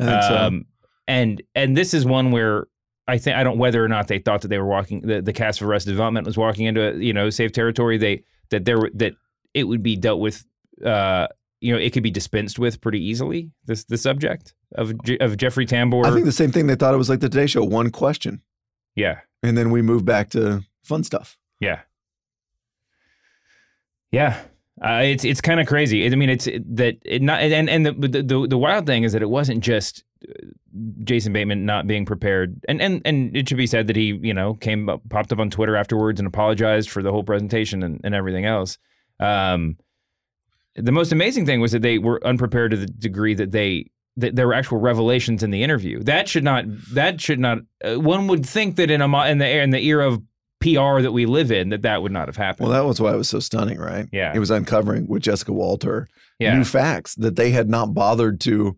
I think so. Um, and and this is one where I think I don't whether or not they thought that they were walking the, the cast of Arrested Development was walking into you know safe territory. They that there that it would be dealt with. Uh, you know, it could be dispensed with pretty easily. This the subject of of Jeffrey Tambor. I think the same thing. They thought it was like the Today Show, one question, yeah, and then we move back to fun stuff. yeah, yeah. Uh, it's it's kind of crazy. I mean, it's it, that it not and and the, the the the wild thing is that it wasn't just uh, Jason Bateman not being prepared, and and and it should be said that he you know came up, popped up on Twitter afterwards and apologized for the whole presentation and, and everything else. Um, the most amazing thing was that they were unprepared to the degree that they that there were actual revelations in the interview. That should not that should not. Uh, one would think that in a in the in the era of PR that we live in that that would not have happened. Well, that was why it was so stunning, right? Yeah. It was uncovering with Jessica Walter yeah. new facts that they had not bothered to,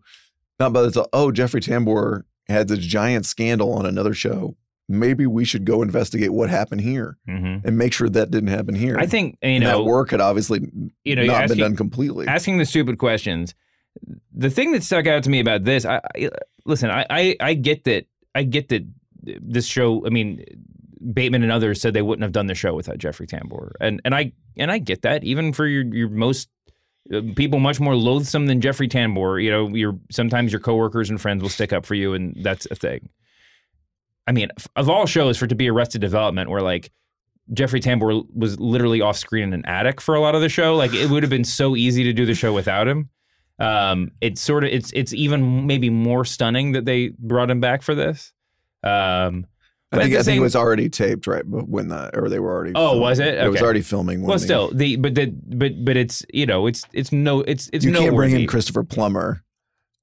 not bothered to, oh, Jeffrey Tambor had this giant scandal on another show. Maybe we should go investigate what happened here Mhm. and make sure that didn't happen here. I think you And know that work had obviously you know, not you're been asking- done completely. asking the stupid questions. The thing that stuck out to me about this, I, I listen, I, I I get that I get that this show. I mean, Bateman and others said they wouldn't have done the show without Jeffrey Tambor, and and I and I get that. Even for your your most uh, people much more loathsome than Jeffrey Tambor, you know, your sometimes your coworkers and friends will stick up for you, and that's a thing. I mean, of all shows, for it to be Arrested Development, where like Jeffrey Tambor was literally off screen in an attic for a lot of the show. Like it would have been so easy to do the show without him. Um, it's sort of it's it's even maybe more stunning that they brought him back for this. Um, I think, I think it was already taped, right? But when the or they were already. Oh, filming. was it? It was already filming. When well, still the but the but but it's you know it's it's no it's it's no you can't bring in Christopher Plummer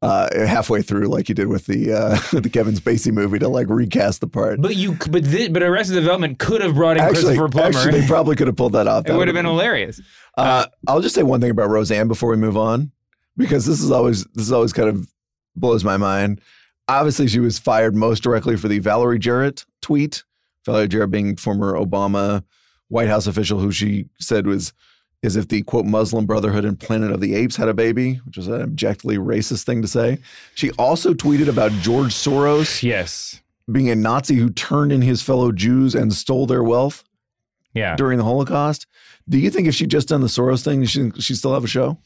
uh, halfway through like you did with the uh, *laughs* the Kevin Spacey movie to like recast the part. But you but this, but Arrested Development could have brought in actually, Christopher Plummer. actually, they probably could have pulled that off. *laughs* it That would have would've been hilarious. Uh, I'll just say one thing about Roseanne before we move on, because this is always this is always kind of blows my mind. Obviously, she was fired most directly for the Valerie Jarrett tweet. Valerie Jarrett being former Obama White House official, who she said was as if the quote Muslim Brotherhood and Planet of the Apes had a baby, which was an objectively racist thing to say. She also tweeted about George Soros Yes. being a Nazi who turned in his fellow Jews and stole their wealth Yeah. during the Holocaust. Do you think if she'd just done the Soros thing, she she still have a show?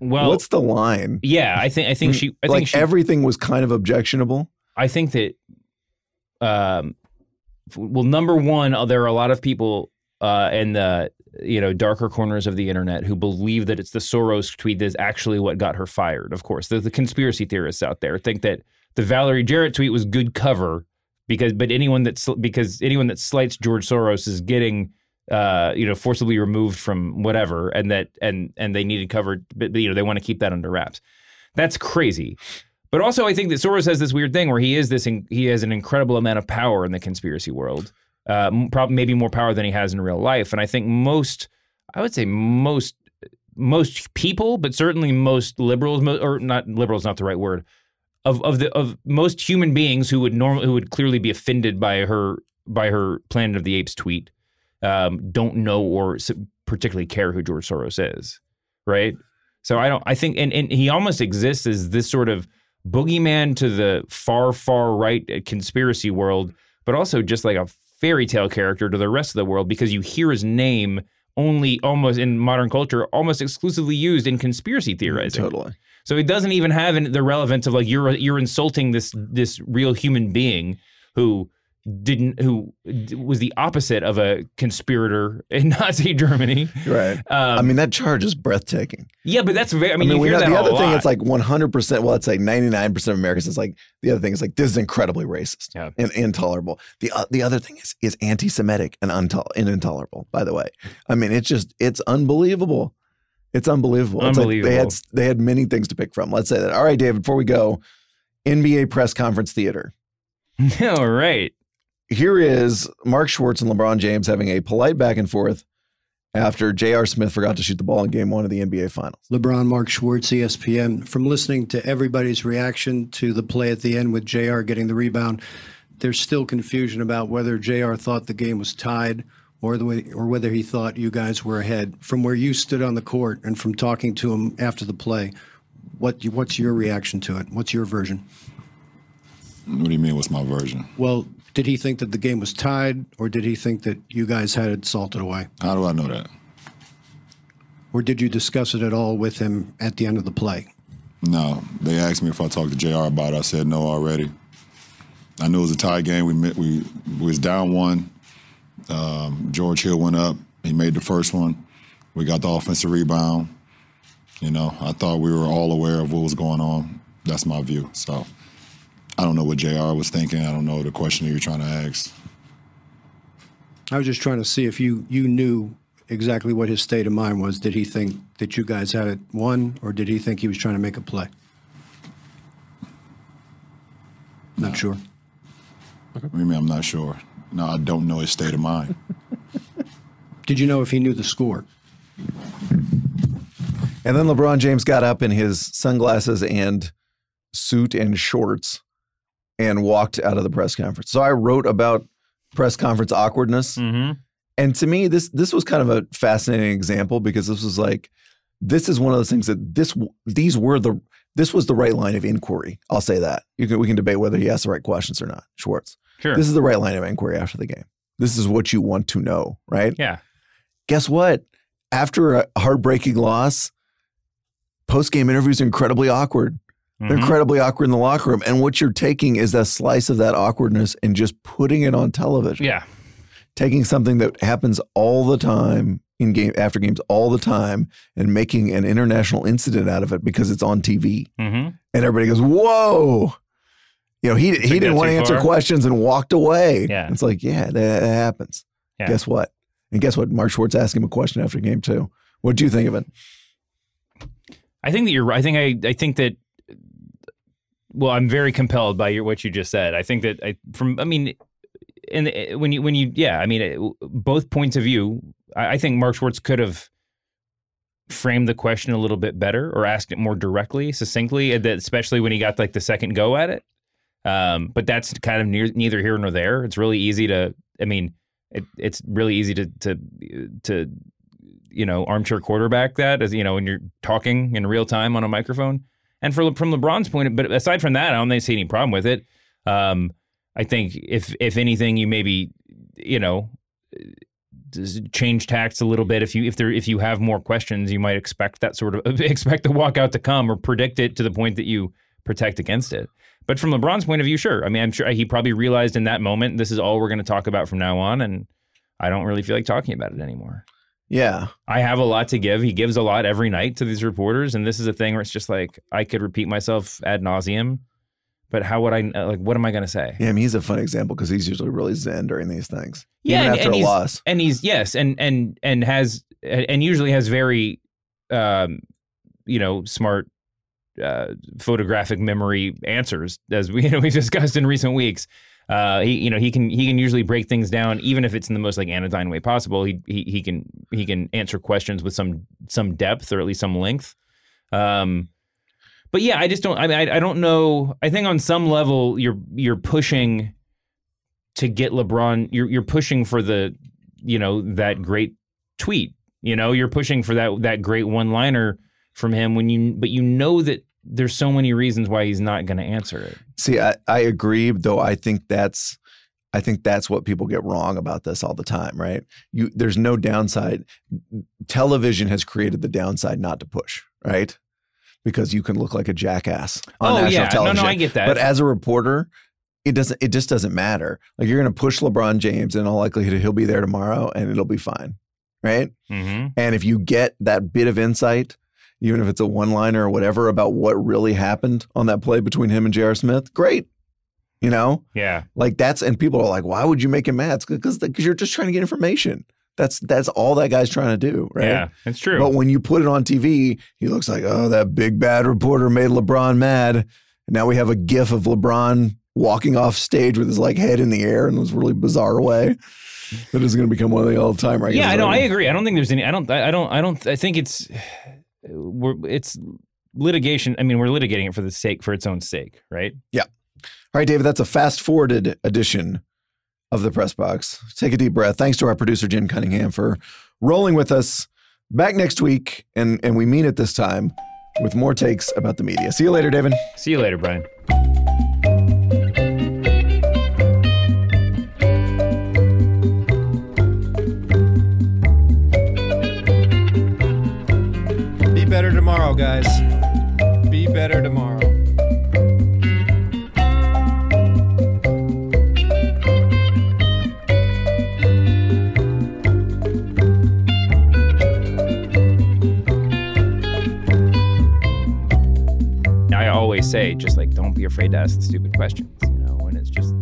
Well, What's the line? yeah, I think I think she I like think she everything was kind of objectionable. I think that, um, well, number one, uh, there are a lot of people uh, in the you know darker corners of the internet who believe that it's the Soros tweet that's actually what got her fired. Of course, the, the conspiracy theorists out there think that the Valerie Jarrett tweet was good cover because, but anyone that because anyone that slights George Soros is getting. Uh, you know, forcibly removed from whatever, and that and and they needed covered, but, but you know they want to keep that under wraps. That's crazy. But also, I think that Soros has this weird thing where he is this. In, he has an incredible amount of power in the conspiracy world. Uh, probably maybe more power than he has in real life. And I think most, I would say most, most people, but certainly most liberals, mo- or not liberals, not the right word. of of the of most human beings who would normally who would clearly be offended by her by her Planet of the Apes tweet um, don't know or particularly care who George Soros is, right? So I don't. I think, and and he almost exists as this sort of boogeyman to the far far right uh, conspiracy world, but also just like a fairy tale character to the rest of the world because you hear his name only almost in modern culture almost exclusively used in conspiracy theorizing. Totally. So it doesn't even have the relevance of like you're you're insulting this this real human being who didn't who was the opposite of a conspirator in *laughs* Nazi Germany. Right. Um, I mean, that charge is breathtaking. yeah, but that's very. I mean, you hear that the other thing. lot. It's like 100. percent Well, it's like 99 percent of Americans. It's like the other thing is like this is incredibly racist Yeah. and intolerable. The uh, the other thing is is anti-Semitic and, untol- and intolerable. By the way, I mean it's just it's unbelievable. It's unbelievable. It's like they had they had many things to pick from. Let's say that. All right, David. Before we go, NBA press conference theater. *laughs* all right. Here is Mark Schwartz and LeBron James having a polite back and forth after J.R. Smith forgot to shoot the ball in Game One of the NBA Finals. LeBron, Mark Schwartz, ESPN. From listening to everybody's reaction to the play at the end with JR getting the rebound, there's still confusion about whether JR thought the game was tied or the way, or whether he thought you guys were ahead. From where you stood on the court and from talking to him after the play, what what's your reaction to it? What's your version? What do you mean? What's my version? Well, did he think that the game was tied, or did he think that you guys had it salted away, How do I know that? or did you discuss it at all with him at the end of the play? No. They asked me if I talked to Jr. about it. I said no already. I knew it was a tie game. We met, we, we was down one. Um, George Hill went up. He made the first one. We got the offensive rebound. You know, I thought we were all aware of what was going on. That's my view. So I don't know what Jr. was thinking. I don't know the question that you're trying to ask. I was just trying to see if you you knew exactly what his state of mind was. Did he think that you guys had it won, or did he think he was trying to make a play? Not sure. What do you mean I'm not sure? No, I don't know his state of mind. *laughs* Did you know if he knew the score? And then LeBron James got up in his sunglasses and suit and shorts and walked out of the press conference. So I wrote about press conference awkwardness. Mm-hmm. And to me, this this was kind of a fascinating example because this was like, this is one of those things that this these were the this was the right line of inquiry. I'll say that. You can we can debate whether he asked the right questions or not. Schwartz. Sure. This is the right line of inquiry after the game. This is what you want to know, right? yeah. guess what? After a heartbreaking loss, post game interviews are incredibly awkward. They're Mhm. incredibly awkward in the locker room. And what you're taking is a slice of that awkwardness and just putting it on television. Yeah. Taking something that happens all the time in game after games all the time and making an international incident out of it because it's on TV. Mm-hmm. And everybody goes, Whoa. You know, he, he didn't want to answer far? questions and walked away. Yeah. It's like, yeah, that, that happens. Yeah. Guess what? And guess what? Mark Schwartz asked him a question after game two. What do you think of it? I think that you're. right. I think I. I think that. Well, I'm very compelled by your what you just said. I think that I from. I mean, and eh, when you when you yeah, I mean, eh, it, both points of view. I, I think Mark Schwartz could have framed the question a little bit better or asked it more directly, succinctly, eh, that- especially when he got like the second go at it. Um, but that's kind of near, neither here nor there. It's really easy to. I mean, it, it's really easy to to to you know armchair quarterback that as you know when you're talking in real time on a microphone. And for from LeBron's point, but aside from that, I don't see any problem with it. Um, I think if if anything, you maybe you know change tacts a little bit. If you if there if you have more questions, you might expect that sort of *laughs* expect the walkout to come or predict it to the point that you protect against it. But from LeBron's point of view, sure. I mean, I'm sure he probably realized in that moment this is all we're going to talk about from now on, and I don't really feel like talking about it anymore. Yeah. I have a lot to give. He gives a lot every night to these reporters, and this is a thing where it's just like I could repeat myself ad nauseum, but how would I like? What am I going to say? Yeah, I mean, he's a fun example because he's usually really zen during these things. Yeah, Even and- after and a he's- loss. and he's yes, and and and has and usually has very, um, you know, smart uh, photographic memory answers, as we you know we've discussed in recent weeks. Uh, he you know he can he can usually break things down even if it's in the most like anodyne way possible. He he he can he can answer questions with some some depth or at least some length. Um, but yeah, I just don't. I mean, I, I don't know. I think on some level, you're you're pushing to get LeBron. You're you're pushing for the, you know, that great tweet. You know, you're pushing for that that great one liner from him when you, but you know that there's so many reasons why he's not going to answer it. See, I, I agree, though. I think that's, I think that's what people get wrong about this all the time, right? You, there's no downside. Television has created the downside not to push, right? Because you can look like a jackass on Oh, national yeah. No, no. I get that. But as a reporter, it doesn't. It just doesn't matter. Like you're going to push LeBron James, and in all likelihood, he'll be there tomorrow, and it'll be fine, right? Mm-hmm. And if you get that bit of insight, even if it's a one liner or whatever about what really happened on that play between him and J.R. Smith, great. You know, Yeah. like that's, and people are like, why would you make him mad? Because because you're just trying to get information. That's that's all that guy's trying to do, right? Yeah. It's true. But when you put it on TV, he looks like, oh, that big bad reporter made LeBron mad. And now we have a gif of LeBron walking off stage with his like head in the air in this really bizarre way. That is going to become one of the all time right? yeah, I know. I agree. I don't think there's any. I don't. I don't. I don't. I think it's. We're. It's litigation. I mean, we're litigating it for the sake for its own sake, right? Yeah. All right, David, that's a fast forwarded edition of the press box. Take a deep breath. Thanks to our producer, Jim Cunningham, for rolling with us. Back next week, and, and we mean it this time, with more takes about the media. See you later, David. See you later, Bryan. Tomorrow, guys. Be better tomorrow. I always say, just like, don't be afraid to ask the stupid questions, you know, and it's just